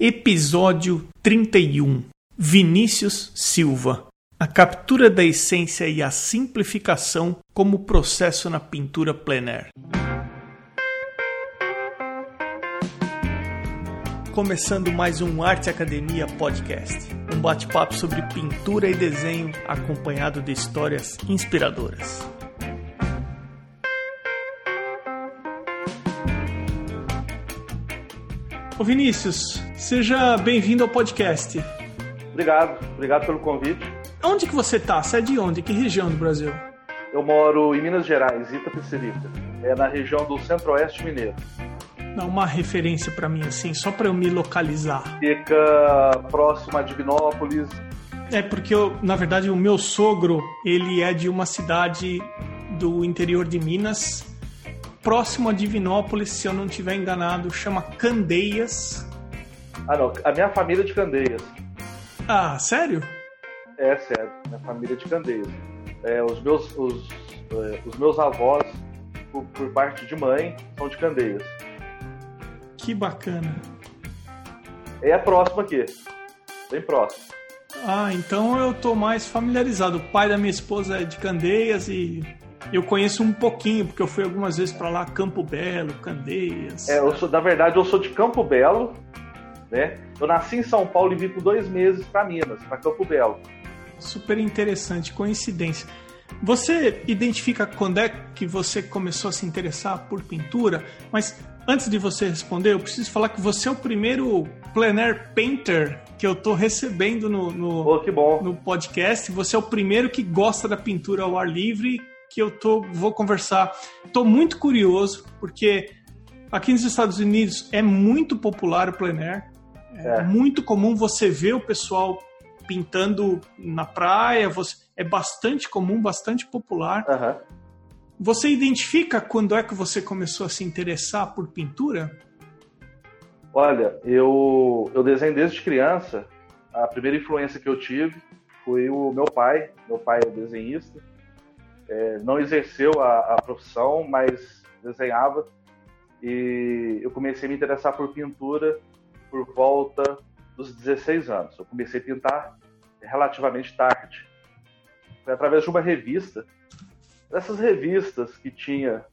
Episódio 31 Vinícius Silva A captura da essência e a simplificação como processo na pintura plein air. Começando mais um Arte Academia Podcast, um bate-papo sobre pintura e desenho acompanhado de histórias inspiradoras. Ô Vinícius, seja bem-vindo ao podcast. Obrigado, obrigado pelo convite. Onde que você tá? Você é de onde? Que região do Brasil? Eu moro em Minas Gerais, Itapecerica. É na região do Centro-Oeste Mineiro. Dá uma referência para mim, assim, só para eu me localizar. Fica próximo a Divinópolis. É porque, eu, na verdade, o meu sogro, ele é de uma cidade do interior de Minas, próximo a Divinópolis, se eu não estiver enganado, chama Candeias. Ah, não. A minha família é de Candeias. Ah, sério? É, sério. Minha família é de Candeias. É, os, meus, os, é, os meus avós, por, por parte de mãe, são de Candeias. Que bacana. É próximo aqui. Bem próximo. Ah, então eu tô mais familiarizado. O pai da minha esposa é de Candeias e eu conheço um pouquinho, porque eu fui algumas vezes para lá, Campo Belo, Candeias. É, eu sou, na verdade, eu sou de Campo Belo, né? Eu nasci em São Paulo e vim por dois meses para Minas, para Campo Belo. Super interessante, coincidência. Você identifica quando é que você começou a se interessar por pintura? Mas antes de você responder, eu preciso falar que você é o primeiro plein air painter que eu tô recebendo no, no, oh, no podcast. Você é o primeiro que gosta da pintura ao ar livre que eu tô, vou conversar. Estou muito curioso, porque aqui nos Estados Unidos é muito popular o plein air. É, é. muito comum você ver o pessoal pintando na praia. Você, é bastante comum, bastante popular. Uhum. Você identifica quando é que você começou a se interessar por pintura? Olha, eu, eu desenho desde criança. A primeira influência que eu tive foi o meu pai. Meu pai é desenhista é, não exerceu a, a, profissão, mas desenhava. E eu comecei a me interessar por pintura por volta dos 16 anos. Eu comecei a pintar relativamente tarde. Foi através de uma revista. Dessas revistas que tinha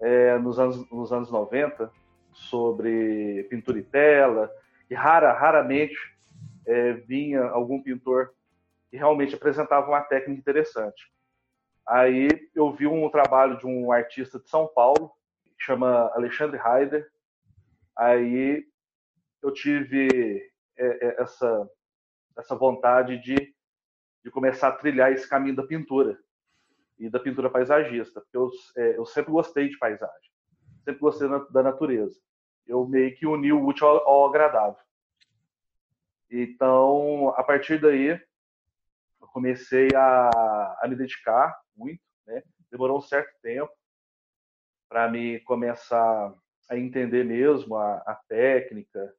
é, nos, anos, nos anos 90 sobre pintura e tela, e rara, raramente é, vinha algum pintor que realmente apresentava uma técnica interessante. Aí eu vi um trabalho de um artista de São Paulo, chama Alexandre Heider. Aí eu tive é, é, essa, essa vontade de, de começar a trilhar esse caminho da pintura e da pintura paisagista, porque eu, é, eu sempre gostei de paisagem, sempre gostei da natureza. Eu meio que uni o útil ao, ao agradável. Então, a partir daí, eu comecei a, a me dedicar muito, né? Demorou um certo tempo para me começar a entender mesmo a, a técnica,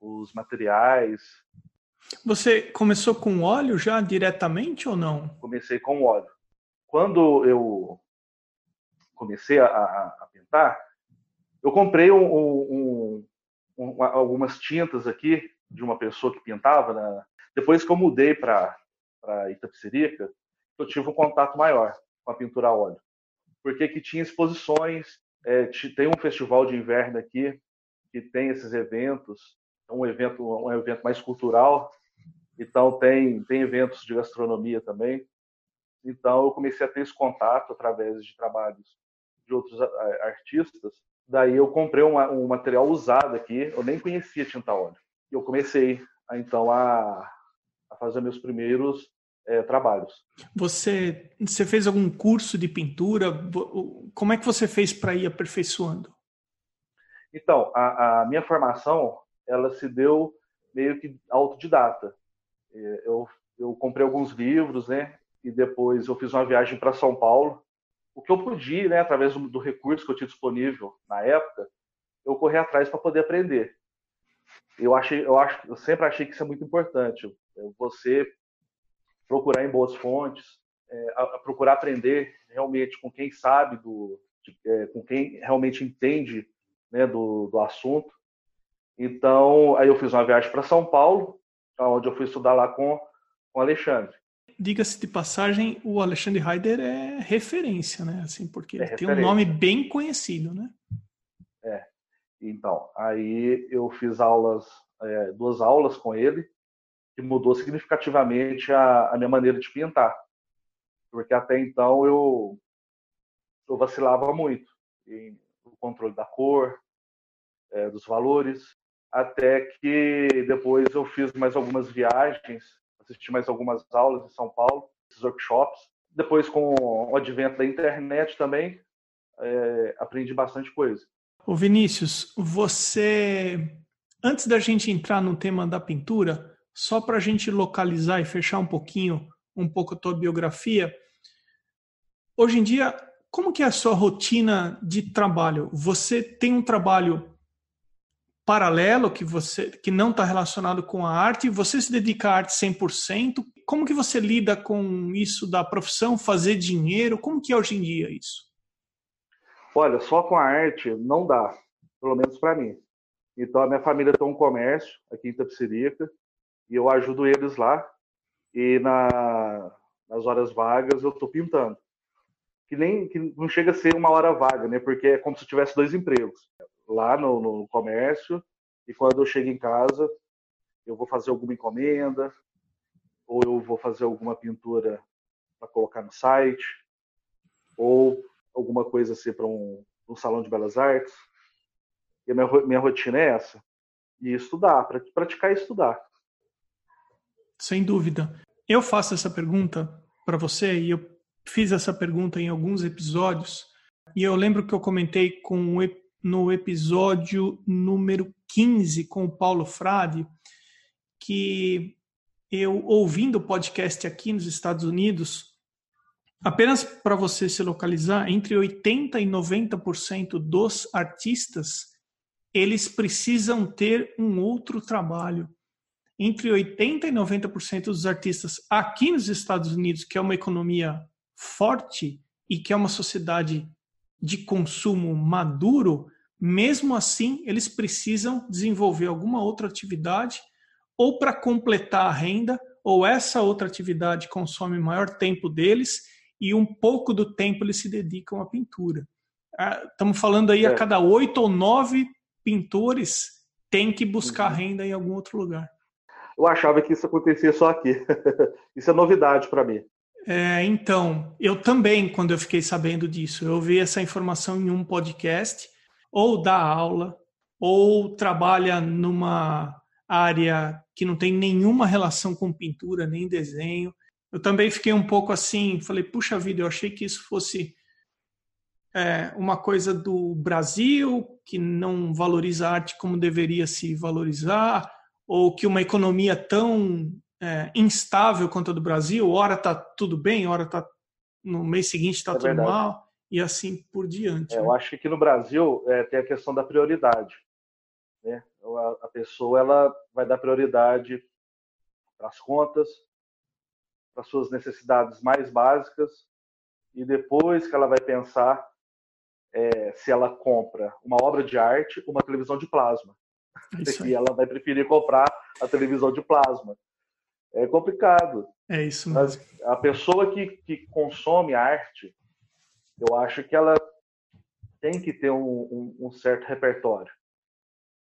os materiais. Você começou com óleo já diretamente ou não? Comecei com óleo. Quando eu comecei a, a pintar, eu comprei um, um, um, algumas tintas aqui de uma pessoa que pintava. Né? Depois que eu mudei para Itapecerica, eu tive um contato maior com a pintura a óleo. Porque que tinha exposições, é, tem um festival de inverno aqui que tem esses eventos, é um evento, um evento mais cultural, então tem, tem eventos de gastronomia também. Então eu comecei a ter esse contato através de trabalhos de outros artistas. Daí eu comprei um, um material usado aqui, eu nem conhecia tinta óleo. E eu comecei então a, a fazer meus primeiros é, trabalhos. Você, você fez algum curso de pintura? Como é que você fez para ir aperfeiçoando? Então, a, a, minha formação ela se deu meio que autodidata. É, eu, eu comprei alguns livros, né? E depois eu fiz uma viagem para São Paulo. O que eu podia, né? Através do, do recurso que eu tinha disponível na época, eu corri atrás para poder aprender. Eu achei, eu acho, eu sempre achei que isso é muito importante. Você procurar em boas fontes, é, a, a procurar aprender realmente com quem sabe do, de, é, com quem realmente entende né, do, do assunto. Então, aí eu fiz uma viagem para São Paulo, onde eu fui estudar lá com, o Alexandre. Diga-se de passagem, o Alexandre Heider é referência, né? Assim, porque é ele tem um nome bem conhecido, né? É. Então, aí eu fiz aulas, é, duas aulas com ele, que mudou significativamente a, a minha maneira de pintar. Porque até então eu, eu vacilava muito em o controle da cor, é, dos valores, até que depois eu fiz mais algumas viagens, assisti mais algumas aulas em São Paulo, esses workshops. Depois, com o advento da internet também, é, aprendi bastante coisa. Ô Vinícius, você, antes da gente entrar no tema da pintura, só para a gente localizar e fechar um pouquinho, um pouco a tua biografia, hoje em dia, como que é a sua rotina de trabalho? Você tem um trabalho paralelo que você que não está relacionado com a arte, você se dedica à arte 100%. Como que você lida com isso da profissão, fazer dinheiro? Como que é hoje em dia isso? Olha, só com a arte não dá, pelo menos para mim. Então a minha família tem um comércio aqui em Tapsirica e eu ajudo eles lá. E na, nas horas vagas eu estou pintando. Que nem que não chega a ser uma hora vaga, né? Porque é como se eu tivesse dois empregos lá no, no comércio e quando eu chego em casa eu vou fazer alguma encomenda ou eu vou fazer alguma pintura para colocar no site ou alguma coisa assim para um, um, salão de belas artes. E a minha, minha rotina é essa. E estudar, praticar e estudar. Sem dúvida. Eu faço essa pergunta para você e eu fiz essa pergunta em alguns episódios e eu lembro que eu comentei com no episódio número 15 com o Paulo Frade, que eu ouvindo o podcast aqui nos Estados Unidos, apenas para você se localizar, entre 80 e 90% dos artistas, eles precisam ter um outro trabalho. Entre 80 e 90% dos artistas aqui nos Estados Unidos, que é uma economia forte e que é uma sociedade de consumo maduro, mesmo assim eles precisam desenvolver alguma outra atividade ou para completar a renda, ou essa outra atividade consome maior tempo deles e um pouco do tempo eles se dedicam à pintura. Estamos ah, falando aí é. a cada oito ou nove pintores tem que buscar uhum. renda em algum outro lugar. Eu achava que isso acontecia só aqui. isso é novidade para mim. É, então, eu também, quando eu fiquei sabendo disso, eu vi essa informação em um podcast, ou dá aula, ou trabalha numa área que não tem nenhuma relação com pintura nem desenho. Eu também fiquei um pouco assim, falei, puxa vida, eu achei que isso fosse é, uma coisa do Brasil, que não valoriza a arte como deveria se valorizar, ou que uma economia tão é, instável quanto a do Brasil, hora está tudo bem, hora está no mês seguinte está é tudo verdade. mal, e assim por diante. É, né? Eu acho que aqui no Brasil é, tem a questão da prioridade. Né? A, a pessoa ela vai dar prioridade para as contas, para suas necessidades mais básicas, e depois que ela vai pensar é, se ela compra uma obra de arte ou uma televisão de plasma. É e ela vai preferir comprar a televisão de plasma é complicado. É isso mesmo. Mas a pessoa que, que consome arte, eu acho que ela tem que ter um, um, um, certo repertório.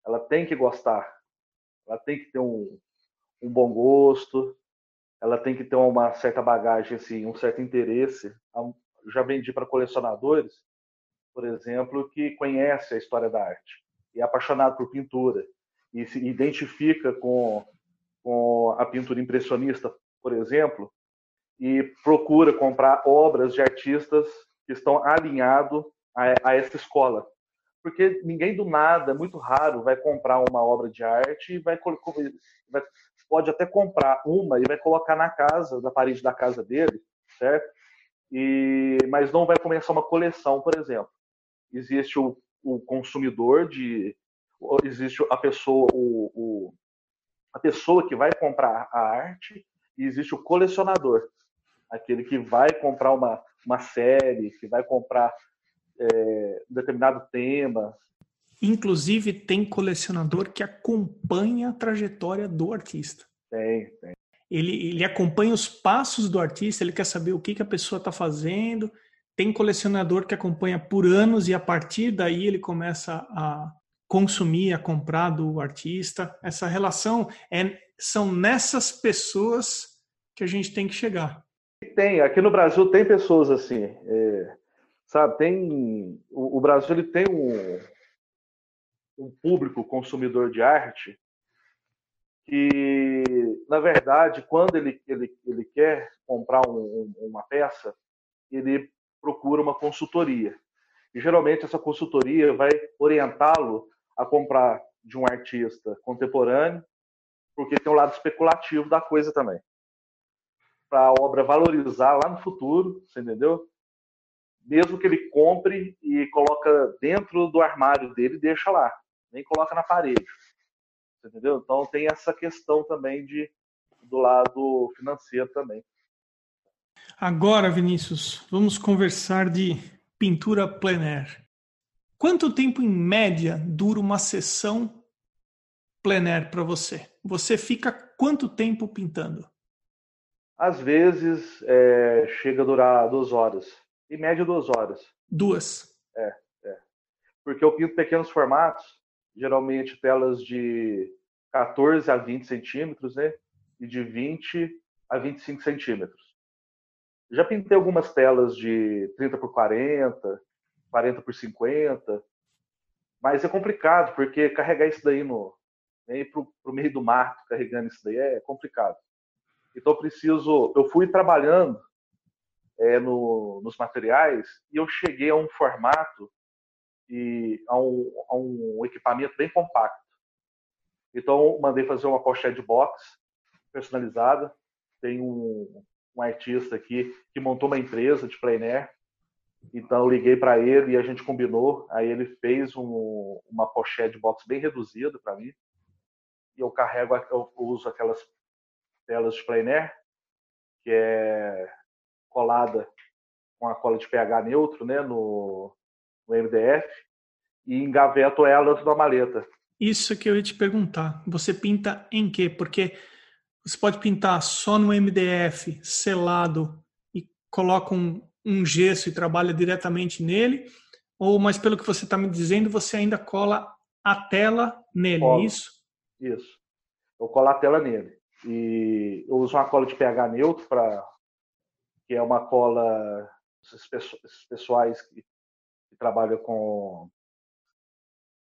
Ela tem que gostar. Ela tem que ter um, um bom gosto. Ela tem que ter uma certa bagagem, assim, um certo interesse. Eu já vendi para colecionadores, por exemplo, que conhece a história da arte é apaixonado por pintura e se identifica com com a pintura impressionista, por exemplo, e procura comprar obras de artistas que estão alinhados a, a essa escola. Porque ninguém do nada, muito raro, vai comprar uma obra de arte e vai, vai pode até comprar uma e vai colocar na casa, na parede da casa dele, certo? E, mas não vai começar uma coleção, por exemplo. Existe o, o consumidor de, existe a pessoa, o, o, a pessoa que vai comprar a arte e existe o colecionador, aquele que vai comprar uma, uma série, que vai comprar é, um determinado tema. Inclusive, tem colecionador que acompanha a trajetória do artista. Tem, tem. Ele, ele acompanha os passos do artista, ele quer saber o que, que a pessoa está fazendo. Tem colecionador que acompanha por anos e a partir daí ele começa a consumir, a comprar do artista. Essa relação é, são nessas pessoas que a gente tem que chegar. Tem, aqui no Brasil tem pessoas assim, é, sabe? Tem o, o, Brasil ele tem um, um público consumidor de arte que, na verdade, quando ele, ele, ele quer comprar um, um, uma peça, ele procura uma consultoria. E geralmente essa consultoria vai orientá-lo a comprar de um artista contemporâneo, porque tem um lado especulativo da coisa também. Para a obra valorizar lá no futuro, você entendeu? Mesmo que ele compre e coloca dentro do armário dele deixa lá, nem coloca na parede. Você entendeu? Então tem essa questão também de do lado financeiro também. Agora, Vinícius, vamos conversar de pintura plein air. Quanto tempo em média dura uma sessão plein air para você? Você fica quanto tempo pintando? Às vezes é, chega a durar duas horas. Em média, duas horas. Duas? É, é. Porque eu pinto pequenos formatos, geralmente telas de 14 a 20 centímetros, né? E de 20 a 25 centímetros. Já pintei algumas telas de 30 por 40, 40 por 50, mas é complicado, porque carregar isso daí no né, pro, pro meio do mato carregando isso daí é complicado. Então eu preciso, eu fui trabalhando é, no, nos materiais e eu cheguei a um formato e a um, a um equipamento bem compacto. Então mandei fazer uma pochete box personalizada. Tem um, um artista aqui que montou uma empresa de plein air. Então liguei para ele e a gente combinou. Aí ele fez um, uma pochete box bem reduzida para mim. E eu carrego, eu uso aquelas telas de plein air, que é colada com a cola de pH neutro, né, no, no MDF, e engaveto ela dentro da maleta. Isso que eu ia te perguntar. Você pinta em quê? Porque você pode pintar só no MDF, selado, e coloca um, um gesso e trabalha diretamente nele, ou, mas pelo que você está me dizendo, você ainda cola a tela nele, é isso? Isso. Eu colo a tela nele. E eu uso uma cola de pH neutro, pra, que é uma cola, esses pessoais que, que trabalham com,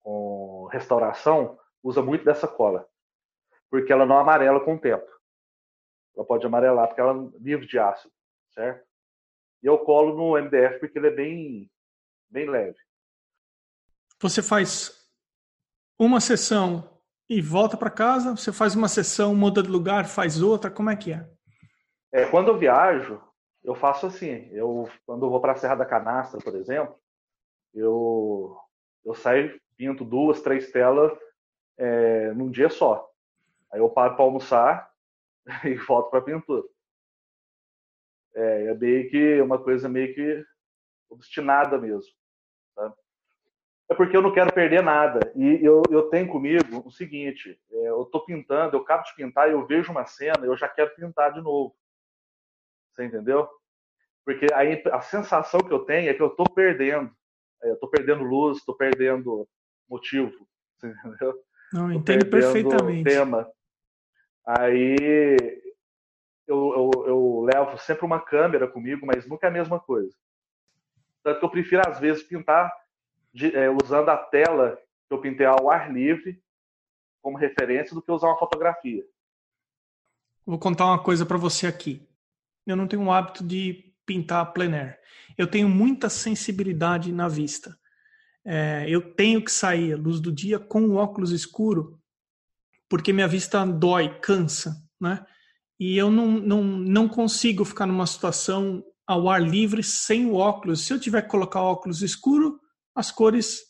com restauração, usa muito dessa cola porque ela não amarela com o tempo. Ela pode amarelar porque ela é livre de ácido, certo? E eu colo no MDF porque ele é bem, bem leve. Você faz uma sessão e volta para casa? Você faz uma sessão, muda de lugar, faz outra? Como é que é? é quando eu viajo, eu faço assim. Eu, quando eu vou para a Serra da Canastra, por exemplo, eu, eu saio, pinto duas, três telas é, num dia só. Aí eu paro para almoçar e volto para a pintura. É, é meio que uma coisa meio que obstinada mesmo. Tá? É porque eu não quero perder nada. E eu, eu tenho comigo o seguinte: é, eu estou pintando, eu acabo de pintar, eu vejo uma cena, eu já quero pintar de novo. Você entendeu? Porque aí a sensação que eu tenho é que eu estou perdendo. É, eu estou perdendo luz, estou perdendo motivo. Você entendeu? Não, entendo perfeitamente. tema. Aí eu, eu, eu, levo sempre uma câmera comigo, mas nunca é a mesma coisa. Tanto que eu prefiro, às vezes, pintar de, é, usando a tela que eu pintei ao ar livre como referência do que usar uma fotografia. Vou contar uma coisa para você aqui. Eu não tenho o hábito de pintar plein air. Eu tenho muita sensibilidade na vista. É, eu tenho que sair à luz do dia com o óculos escuro porque minha vista dói, cansa, né? E eu não, não, não consigo ficar numa situação ao ar livre sem o óculos. Se eu tiver que colocar óculos escuro, as cores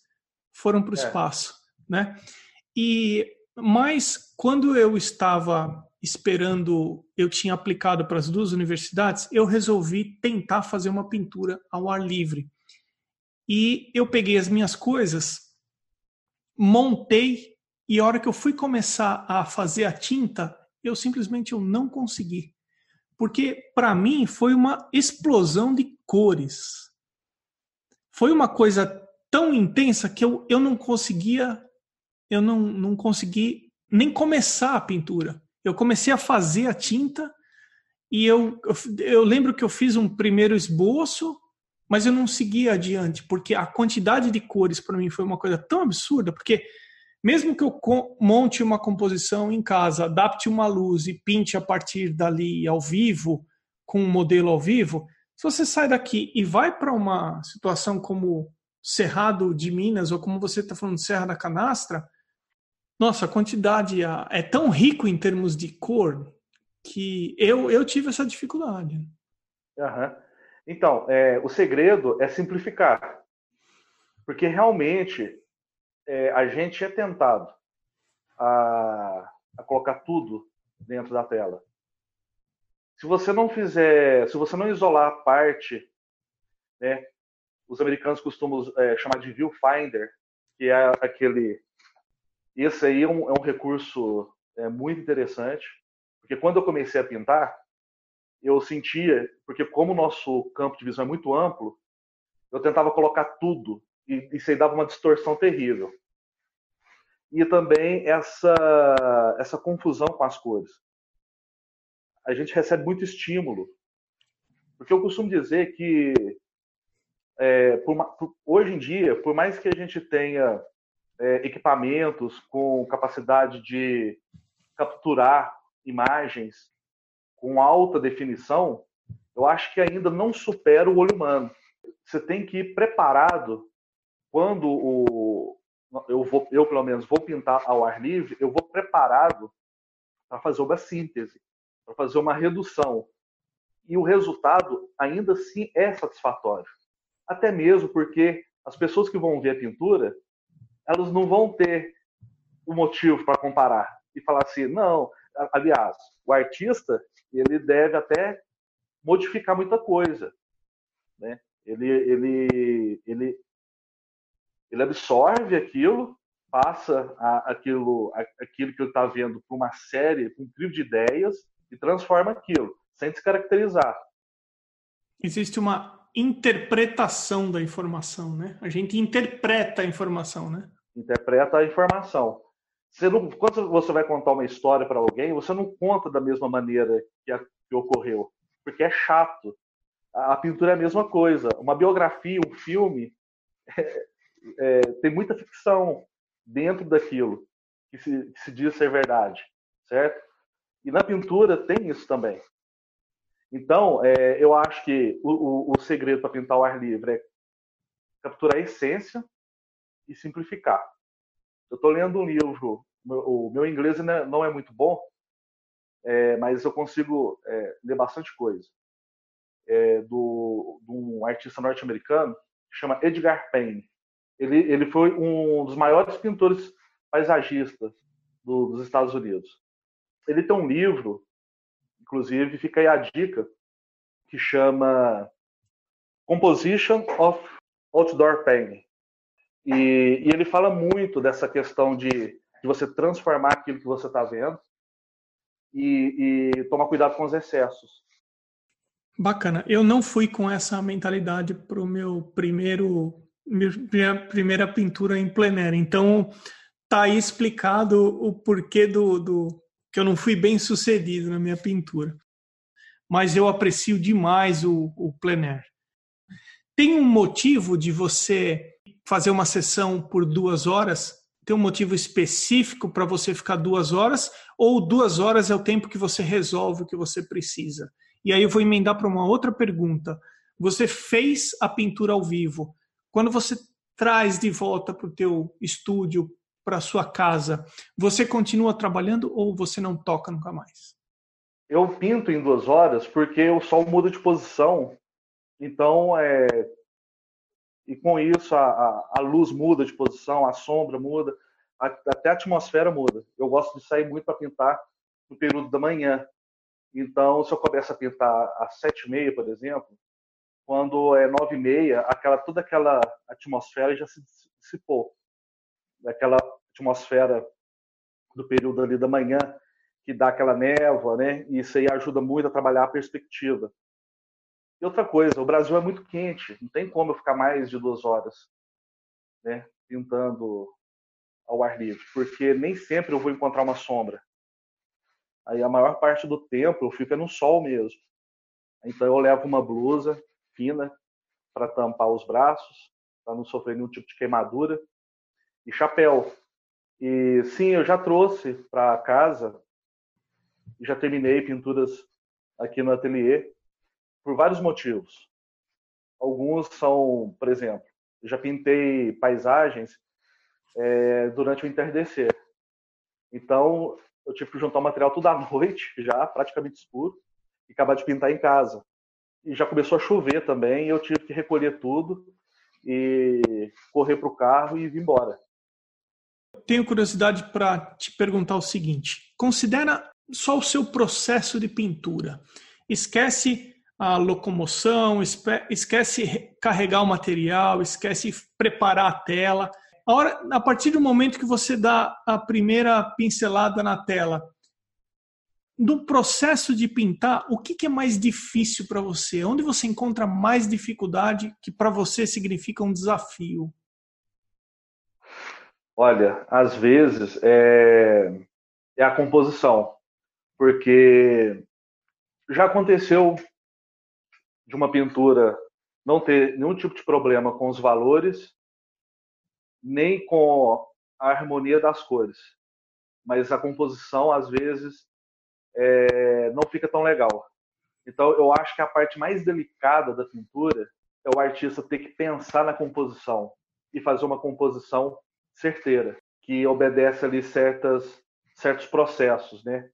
foram para o é. espaço, né? E mas quando eu estava esperando, eu tinha aplicado para as duas universidades, eu resolvi tentar fazer uma pintura ao ar livre. E eu peguei as minhas coisas montei e a hora que eu fui começar a fazer a tinta, eu simplesmente eu não consegui. Porque para mim foi uma explosão de cores. Foi uma coisa tão intensa que eu, eu não conseguia eu não, não consegui nem começar a pintura. Eu comecei a fazer a tinta e eu, eu, eu lembro que eu fiz um primeiro esboço, mas eu não segui adiante, porque a quantidade de cores para mim foi uma coisa tão absurda, porque mesmo que eu monte uma composição em casa, adapte uma luz e pinte a partir dali ao vivo, com um modelo ao vivo, se você sai daqui e vai para uma situação como Cerrado de Minas, ou como você está falando, Serra da Canastra, nossa, a quantidade é tão rico em termos de cor que eu, eu tive essa dificuldade. Uhum. Então, é, o segredo é simplificar. Porque realmente é, a gente é tentado a, a colocar tudo dentro da tela. Se você não fizer, se você não isolar a parte, né, os americanos costumam é, chamar de viewfinder, que é aquele. Esse aí é um, é um recurso é, muito interessante, porque quando eu comecei a pintar, eu sentia, porque como o nosso campo de visão é muito amplo, eu tentava colocar tudo e isso aí dava uma distorção terrível. E também essa, essa confusão com as cores. A gente recebe muito estímulo. Porque eu costumo dizer que é, por, por, hoje em dia, por mais que a gente tenha é, equipamentos com capacidade de capturar imagens com alta definição, eu acho que ainda não supera o olho humano. Você tem que ir preparado quando o, eu vou, eu pelo menos vou pintar ao ar livre, eu vou preparado para fazer uma síntese, para fazer uma redução. E o resultado ainda assim é satisfatório. Até mesmo porque as pessoas que vão ver a pintura, elas não vão ter o um motivo para comparar e falar assim, não, aliás, o artista, ele deve até modificar muita coisa, né? Ele ele ele ele absorve aquilo, passa a, aquilo, a, aquilo que ele está vendo para uma série, para um trio de ideias e transforma aquilo, sem descaracterizar. Existe uma interpretação da informação, né? A gente interpreta a informação, né? Interpreta a informação. Você não, quando você vai contar uma história para alguém, você não conta da mesma maneira que, a, que ocorreu, porque é chato. A, a, pintura é a mesma coisa. Uma biografia, um filme, é, tem muita ficção dentro daquilo que se, que se diz ser verdade, certo? E na pintura tem isso também. Então, é, eu acho que o, o, o segredo para pintar o ar livre é capturar a essência e simplificar. Eu estou lendo um livro, o meu inglês não é muito bom, é, mas eu consigo é, ler bastante coisa. É, do, de um artista norte-americano que chama Edgar Payne. Ele, ele foi um dos maiores pintores paisagistas do, dos Estados Unidos. Ele tem um livro, inclusive fica aí a dica, que chama Composition of Outdoor Painting. E, e, ele fala muito dessa questão de, de você transformar aquilo que você está vendo e, e tomar cuidado com os excessos. Bacana. Eu não fui com essa mentalidade para o meu primeiro minha primeira pintura em plein air. Então, tá aí explicado o porquê do, do que eu não fui bem sucedido na minha pintura. Mas eu aprecio demais o, o plein air. Tem um motivo de você fazer uma sessão por duas horas? Tem um motivo específico para você ficar duas horas? Ou duas horas é o tempo que você resolve o que você precisa? E aí eu vou emendar para uma outra pergunta. Você fez a pintura ao vivo quando você traz de volta para o teu estúdio, para sua casa, você continua trabalhando ou você não toca nunca mais? Eu pinto em duas horas porque o sol muda de posição. Então, é... e com isso a, a, a luz muda de posição, a sombra muda, a, até a atmosfera muda. Eu gosto de sair muito para pintar no período da manhã. Então, se eu começo a pintar às sete e meia, por exemplo, quando é nove e meia, aquela, toda aquela atmosfera já se dissipou. daquela atmosfera do período ali da manhã, que dá aquela névoa, né? E isso aí ajuda muito a trabalhar a perspectiva. E outra coisa, o Brasil é muito quente, não tem como eu ficar mais de duas horas, né? Pintando ao ar livre, porque nem sempre eu vou encontrar uma sombra. Aí a maior parte do tempo eu fico no sol mesmo. Então eu levo uma blusa fina para tampar os braços, para não sofrer nenhum tipo de queimadura, e chapéu. E sim, eu já trouxe para casa, já terminei pinturas aqui no ateliê, por vários motivos. Alguns são, por exemplo, eu já pintei paisagens é, durante o entardecer. Então, eu tive que juntar o material toda à noite, já praticamente escuro, e acabar de pintar em casa. E já começou a chover também, eu tive que recolher tudo e correr para o carro e vir embora. Tenho curiosidade para te perguntar o seguinte: considera só o seu processo de pintura. Esquece a locomoção, esquece carregar o material, esquece preparar a tela. A, hora, a partir do momento que você dá a primeira pincelada na tela, no processo de pintar, o que, que é mais difícil para você? Onde você encontra mais dificuldade que para você significa um desafio? Olha, às vezes é, é a composição, porque já aconteceu de uma pintura não ter nenhum tipo de problema com os valores, nem com a harmonia das cores. Mas a composição, às vezes, é, não fica tão legal. Então, eu acho que a parte mais delicada da pintura é o artista ter que pensar na composição e fazer uma composição certeira, que obedece ali certas, certos processos, né?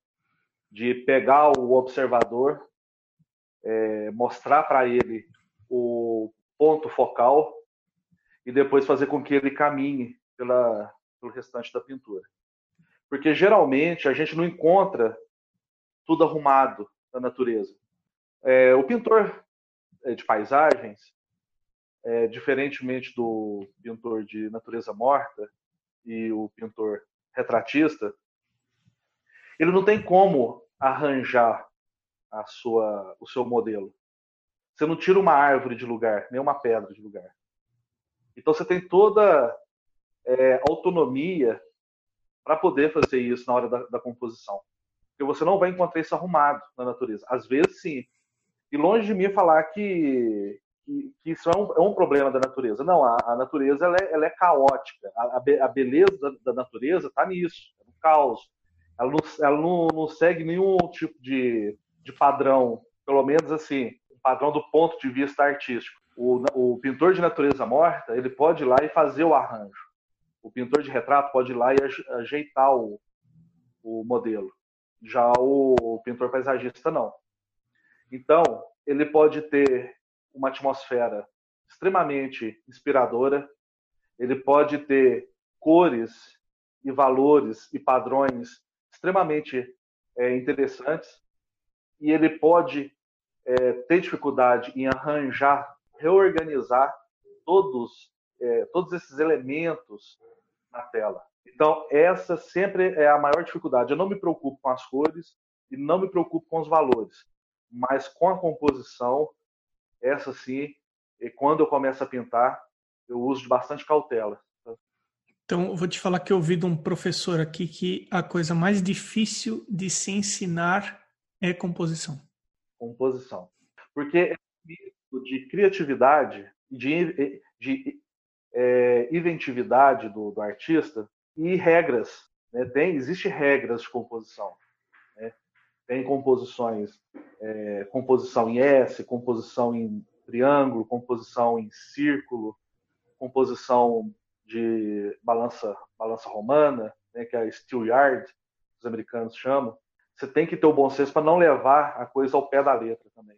De pegar o observador é, mostrar para ele o ponto focal e depois fazer com que ele caminhe pela, pelo restante da pintura. Porque geralmente a gente não encontra tudo arrumado na natureza. É, o pintor é, de paisagens, é, diferentemente do pintor de natureza morta e o pintor retratista, ele não tem como arranjar a sua, o seu modelo. Você não tira uma árvore de lugar, nem uma pedra de lugar. Então você tem toda é, autonomia para poder fazer isso na hora da, da, composição. Porque você não vai encontrar isso arrumado na natureza. Às vezes, sim. E longe de mim falar que, que, que isso é um, é um, problema da natureza. Não, a, a natureza ela é, ela é, caótica. A, a beleza da, da natureza está nisso, é no caos. Ela, não, ela não, não segue nenhum tipo de, de padrão, pelo menos assim, padrão do ponto de vista artístico. O, o pintor de natureza morta, ele pode ir lá e fazer o arranjo. O pintor de retrato pode ir lá e ajeitar o, o modelo. Já o, pintor paisagista, não. Então, ele pode ter uma atmosfera extremamente inspiradora, ele pode ter cores e valores e padrões extremamente é, interessantes, e ele pode é, ter dificuldade em arranjar, reorganizar todos, é, todos esses elementos na tela. Então, essa sempre é a maior dificuldade. Eu não me preocupo com as cores e não me preocupo com os valores, mas com a composição, essa sim, e quando eu começo a pintar, eu uso de bastante cautela. Então, vou te falar que eu ouvi de um professor aqui que a coisa mais difícil de se ensinar é composição. Composição. Porque é um de criatividade, de, de é, inventividade do, do, artista e regras. Né? Tem, existe regras de composição. Né? Tem composições, é, composição em S, composição em triângulo, composição em círculo, composição de balança, balança romana, né, que é a steel yard, os americanos chamam você tem que ter o bom senso para não levar a coisa ao pé da letra também.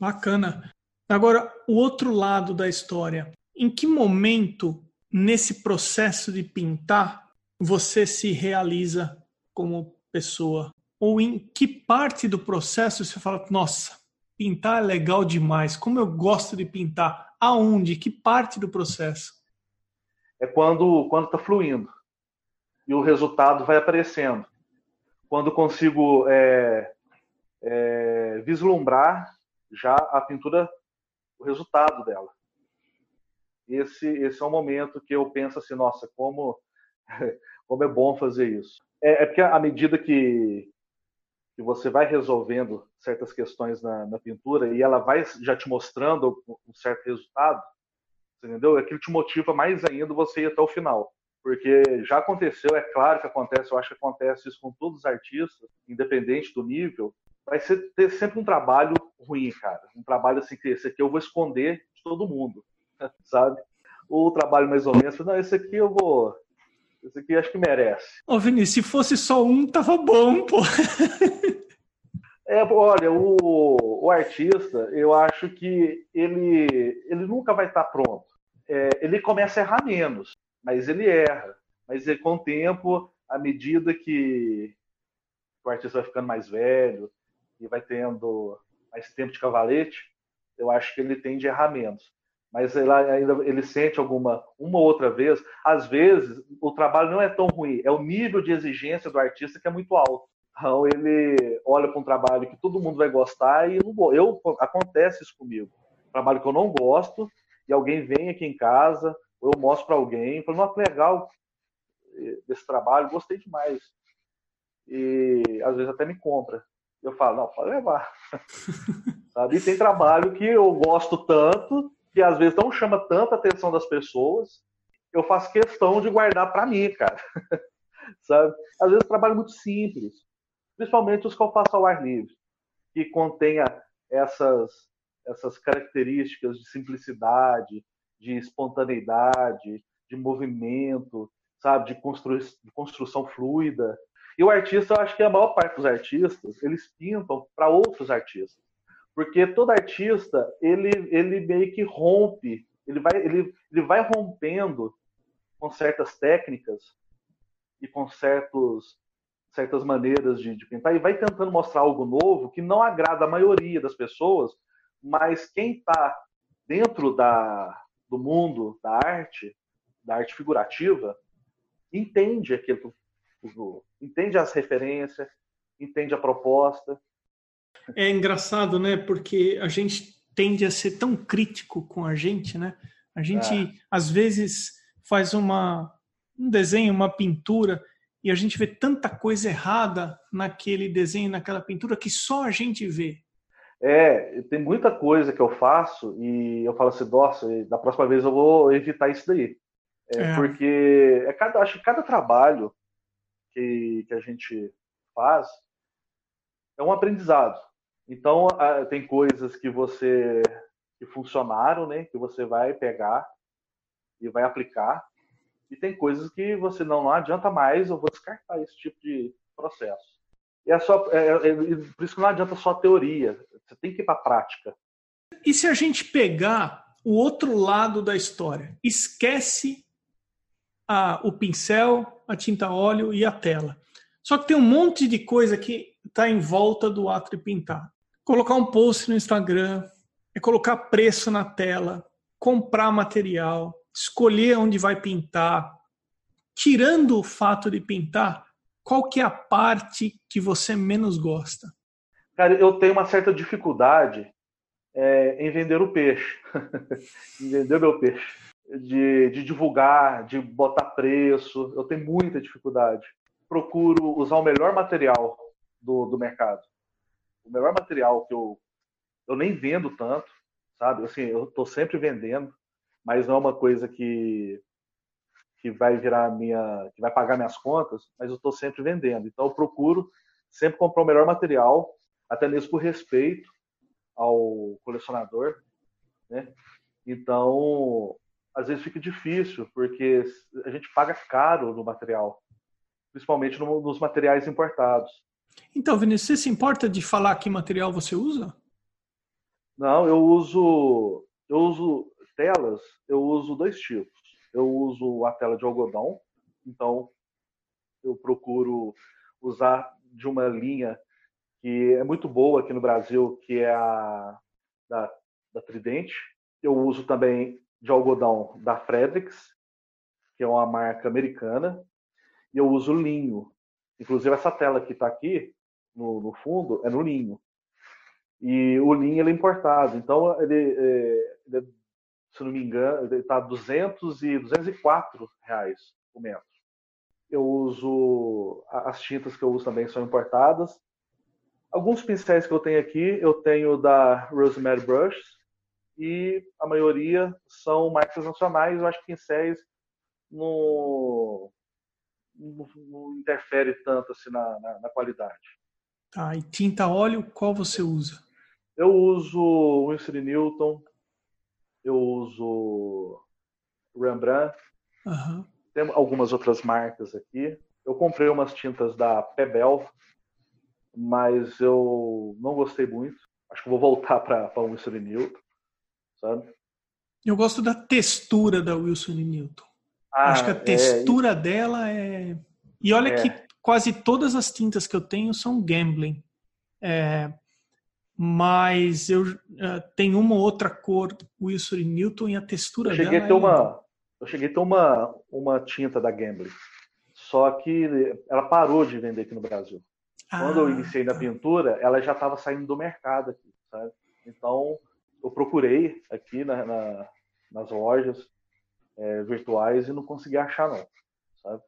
Bacana. Agora, o outro lado da história. Em que momento, nesse processo de pintar, você se realiza como pessoa? Ou em que parte do processo você fala, nossa, pintar é legal demais, como eu gosto de pintar? Aonde? Que parte do processo? É quando quando está fluindo. e o resultado vai aparecendo. Quando consigo é, é, vislumbrar já a pintura, o resultado dela. Esse, esse é um momento que eu penso assim, nossa, como, como é bom fazer isso. É, é porque à medida que, que você vai resolvendo certas questões na, na, pintura e ela vai já te mostrando um certo resultado, entendeu? Aquilo te motiva mais ainda você ir até o final. Porque já aconteceu, é claro que acontece, eu acho que acontece isso com todos os artistas, independente do nível, vai ser, ter sempre um trabalho ruim, cara. Um trabalho assim que esse aqui eu vou esconder de todo mundo, sabe? O trabalho mais ou menos, não, esse aqui eu vou. Esse aqui acho que merece. Ô, Vinícius, se fosse só um, tava bom, pô. É, olha, o, o artista, eu acho que ele, ele nunca vai estar pronto. É, ele começa a errar menos, mas ele erra. Mas é, com o tempo, à medida que o artista vai ficando mais velho, e vai tendo mais tempo de cavalete, eu acho que ele tende a errar menos. Mas ele ainda ele sente alguma uma ou outra vez, às vezes o trabalho não é tão ruim, é o nível de exigência do artista que é muito alto. Então ele olha para um trabalho que todo mundo vai gostar e não eu acontece isso comigo. Trabalho que eu não gosto e alguém vem aqui em casa, ou eu mostro para alguém, falo, nossa, legal desse trabalho, gostei demais. E às vezes até me compra eu falo, não, pode levar. Sabe? E tem trabalho que eu gosto tanto, que às vezes não chama tanta atenção das pessoas, eu faço questão de guardar para mim, cara. Sabe? Às vezes trabalho muito simples, principalmente os que eu faço ao ar livre, que contenha essas, essas características de simplicidade, de espontaneidade, de movimento, sabe, de, constru de construção fluida. E o artista, eu acho que a maior parte dos artistas, eles pintam para outros artistas. Porque todo artista, ele, ele meio que rompe, ele vai, ele, ele vai rompendo com certas técnicas e com certos, certas maneiras de, de pintar e vai tentando mostrar algo novo que não agrada a maioria das pessoas, mas quem está dentro da, do mundo da arte, da arte figurativa, entende aquilo entende as referências, entende a proposta. É engraçado, né? Porque a gente tende a ser tão crítico com a gente, né? A gente é. às vezes faz uma um desenho, uma pintura e a gente vê tanta coisa errada naquele desenho, naquela pintura que só a gente vê. É, tem muita coisa que eu faço e eu falo assim, nossa, da próxima vez eu vou evitar isso daí. É, é. Porque é cada, acho que cada trabalho que, que a gente faz é um aprendizado. Então, tem coisas que você que funcionaram, né, que você vai pegar e vai aplicar, e tem coisas que você não, não adianta mais, eu vou descartar esse tipo de processo. E é só, é, é, por isso que não adianta só teoria, você tem que ir para a prática. E se a gente pegar o outro lado da história, esquece a, o pincel, a tinta óleo e a tela. Só que tem um monte de coisa que está em volta do ato de pintar. Colocar um post no Instagram, é colocar preço na tela, comprar material, escolher onde vai pintar. Tirando o fato de pintar, qual que é a parte que você menos gosta? Cara, eu tenho uma certa dificuldade é, em vender o peixe, em vender meu peixe de, de divulgar, de botar preço. Eu tenho muita dificuldade. Procuro usar o melhor material do, do mercado. O melhor material que eu, eu nem vendo tanto, sabe? Assim, eu estou sempre vendendo, mas não é uma coisa que que vai virar minha, que vai pagar minhas contas, mas eu estou sempre vendendo. Então eu procuro sempre comprar o melhor material, até mesmo por respeito ao colecionador, né? Então às vezes fica difícil, porque a gente paga caro no material, principalmente no, nos materiais importados. Então, Vinícius, você se importa de falar que material você usa? Não, eu uso, eu uso telas, eu uso dois tipos. Eu uso a tela de algodão, então eu procuro usar de uma linha que é muito boa aqui no Brasil, que é a da, da Tridente. Eu uso também de algodão da Fredericks, que é uma marca americana. e eu uso linho. Inclusive essa tela que está aqui no, no, fundo é no linho. E o linho ele é importado, então ele, é, ele se não me engano, está 200 e 204 reais o metro. Eu uso as tintas que eu uso também são importadas. Alguns pincéis que eu tenho aqui, eu tenho da Rosemary Brush e a maioria são marcas nacionais. Eu acho que pincéis não, não, não interfere tanto assim na, na, na, qualidade. Tá, e tinta óleo, qual você usa? Eu uso Winston Newton, eu uso Rembrandt, uhum. tem algumas outras marcas aqui. Eu comprei umas tintas da Pebel, mas eu não gostei muito. Acho que vou voltar para Winston Newton, sabe? Eu gosto da textura da Wilson Newton. Ah, Acho que a é, textura é... dela é. E olha é. que quase todas as tintas que eu tenho são gambling. É... Mas eu uh, tenho uma outra cor, Wilson Newton, e a textura eu cheguei dela. A ter é uma, eu cheguei a ter uma, uma tinta da Gambling. Só que ela parou de vender aqui no Brasil. Ah, Quando eu iniciei na tá. pintura, ela já estava saindo do mercado aqui, sabe? Então, eu procurei aqui na, na, nas lojas é, virtuais e não consegui achar não, sabe?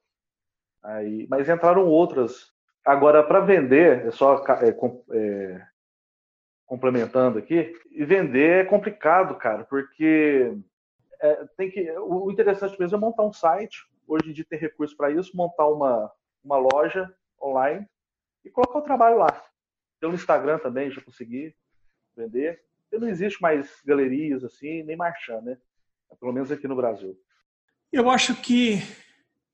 Aí, mas entraram outras. Agora para vender, é só é, é, complementando aqui, e vender é complicado, cara, porque é, tem que o interessante mesmo é montar um site. Hoje em dia tem recurso para isso, montar uma uma loja online e colocar o trabalho lá. Pelo Instagram também já consegui vender. Não existe mais galerias assim, nem marchand, né? Pelo menos aqui no Brasil. Eu acho que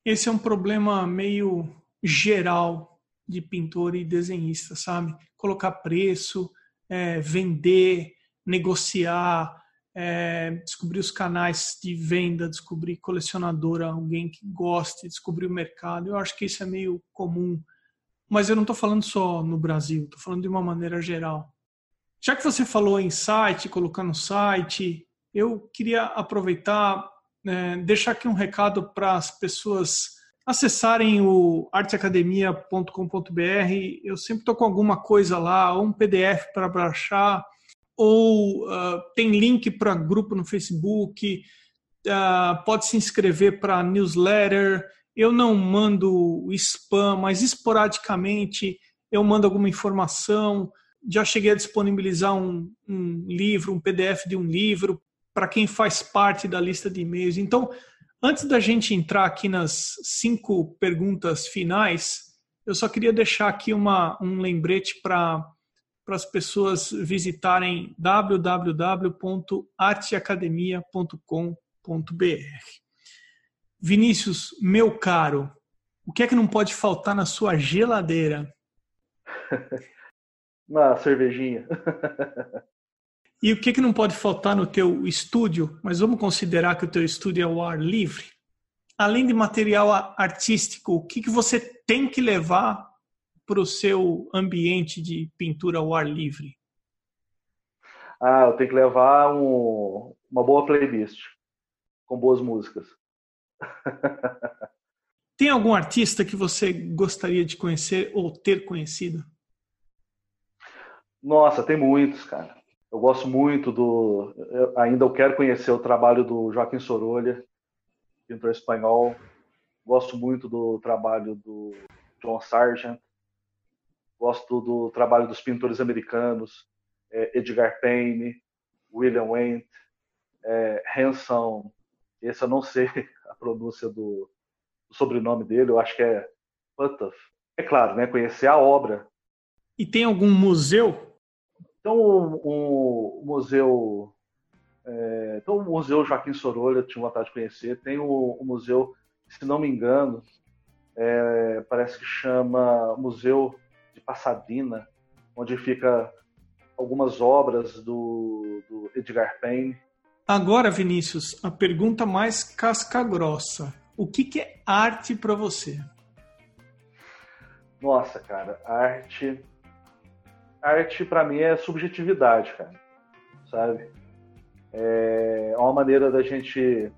esse é um problema meio geral de pintor e desenhista, sabe? Colocar preço, é, vender, negociar, é, descobrir os canais de venda, descobrir colecionadora, alguém que goste, descobrir o mercado. Eu acho que isso é meio comum. Mas eu não estou falando só no Brasil, estou falando de uma maneira geral. Já que você falou em site, colocar no site, eu queria aproveitar, é, deixar aqui um recado para as pessoas acessarem o arteacademia.com.br. Eu sempre estou com alguma coisa lá, ou um PDF para baixar, ou uh, tem link para grupo no Facebook, uh, pode se inscrever para newsletter. Eu não mando spam, mas esporadicamente eu mando alguma informação. Já cheguei a disponibilizar um, um livro, um PDF de um livro, para quem faz parte da lista de e-mails. Então, Antes da gente entrar aqui nas cinco perguntas finais, eu só queria deixar aqui uma, um lembrete para as pessoas visitarem www.arteacademia.com.br. Vinícius, meu caro, o que é que não pode faltar na sua geladeira? Uma cervejinha. E o que, que não pode faltar no teu estúdio, mas vamos considerar que o teu estúdio é o ar livre? Além de material artístico, o que, que você tem que levar para o seu ambiente de pintura ao ar livre? Ah, eu tenho que levar um, uma boa playlist com boas músicas. Tem algum artista que você gostaria de conhecer ou ter conhecido? Nossa, tem muitos, cara. Eu gosto muito do. Eu ainda eu quero conhecer o trabalho do Joaquim Sorolha, pintor espanhol. Gosto muito do trabalho do John Sargent. Gosto do trabalho dos pintores americanos, é, Edgar Payne, William Wendt, é, Hanson. Esse eu não sei a pronúncia do, do sobrenome dele, eu acho que é Puttoff. É claro, né, conhecer a obra. E tem algum museu então, o, o museu. É, então, o Museu Joaquim Sorolha, eu tinha vontade de conhecer. Tem o, o museu, se não me engano, é, parece que chama Museu de Pasadena, onde fica algumas obras do, do Edgar Payne. Agora, Vinícius, a pergunta mais casca grossa. O que, que é arte para você? Nossa, cara, arte arte para mim é subjetividade, cara. Sabe? É uma maneira da gente.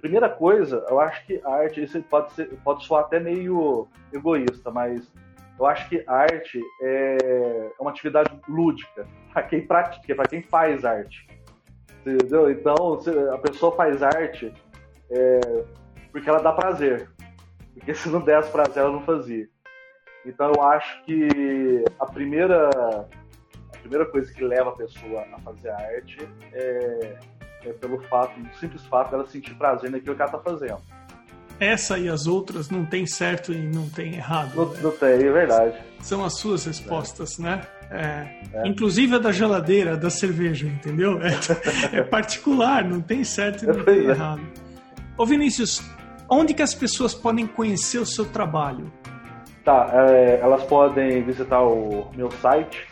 primeira coisa, eu acho que arte, isso pode, ser, pode soar até meio egoísta, mas eu acho que arte é uma atividade lúdica para quem pratica, para quem faz arte. Entendeu? Então, a pessoa faz arte é, porque ela dá prazer. Porque se não desse prazer, ela não fazia. Então, eu acho que a primeira, a primeira coisa que leva a pessoa a fazer arte é, é pelo fato, o simples fato dela sentir prazer naquilo que ela está fazendo. Essa e as outras não tem certo e não tem errado. Não, né? não tem, é verdade. São as suas respostas, é. né? É, é. Inclusive a da geladeira, da cerveja, entendeu? É, é particular, não tem certo e não tem é. errado. Ô Vinícius, onde que as pessoas podem conhecer o seu trabalho? Tá, é, elas podem visitar o meu site,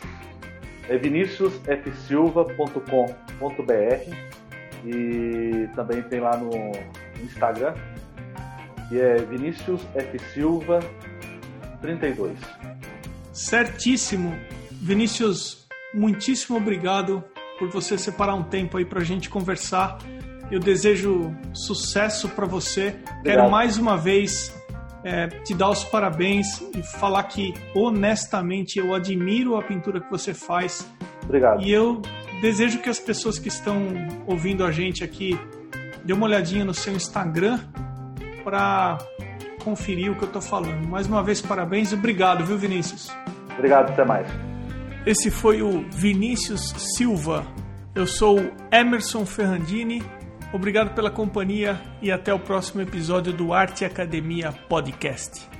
é viniciusfsilva.com.br e também tem lá no Instagram, que é Vinícius F. Silva 32. Certíssimo. Vinícius, muitíssimo obrigado por você separar um tempo aí para a gente conversar. Eu desejo sucesso para você. Obrigado. Quero mais uma vez é, te dar os parabéns e falar que honestamente eu admiro a pintura que você faz. Obrigado. E eu desejo que as pessoas que estão ouvindo a gente aqui dê uma olhadinha no seu Instagram para conferir o que eu estou falando. Mais uma vez, parabéns e obrigado, viu, Vinícius? Obrigado, até mais. Esse foi o Vinícius Silva. Eu sou o Emerson Ferrandini. Obrigado pela companhia e até o próximo episódio do Arte Academia Podcast.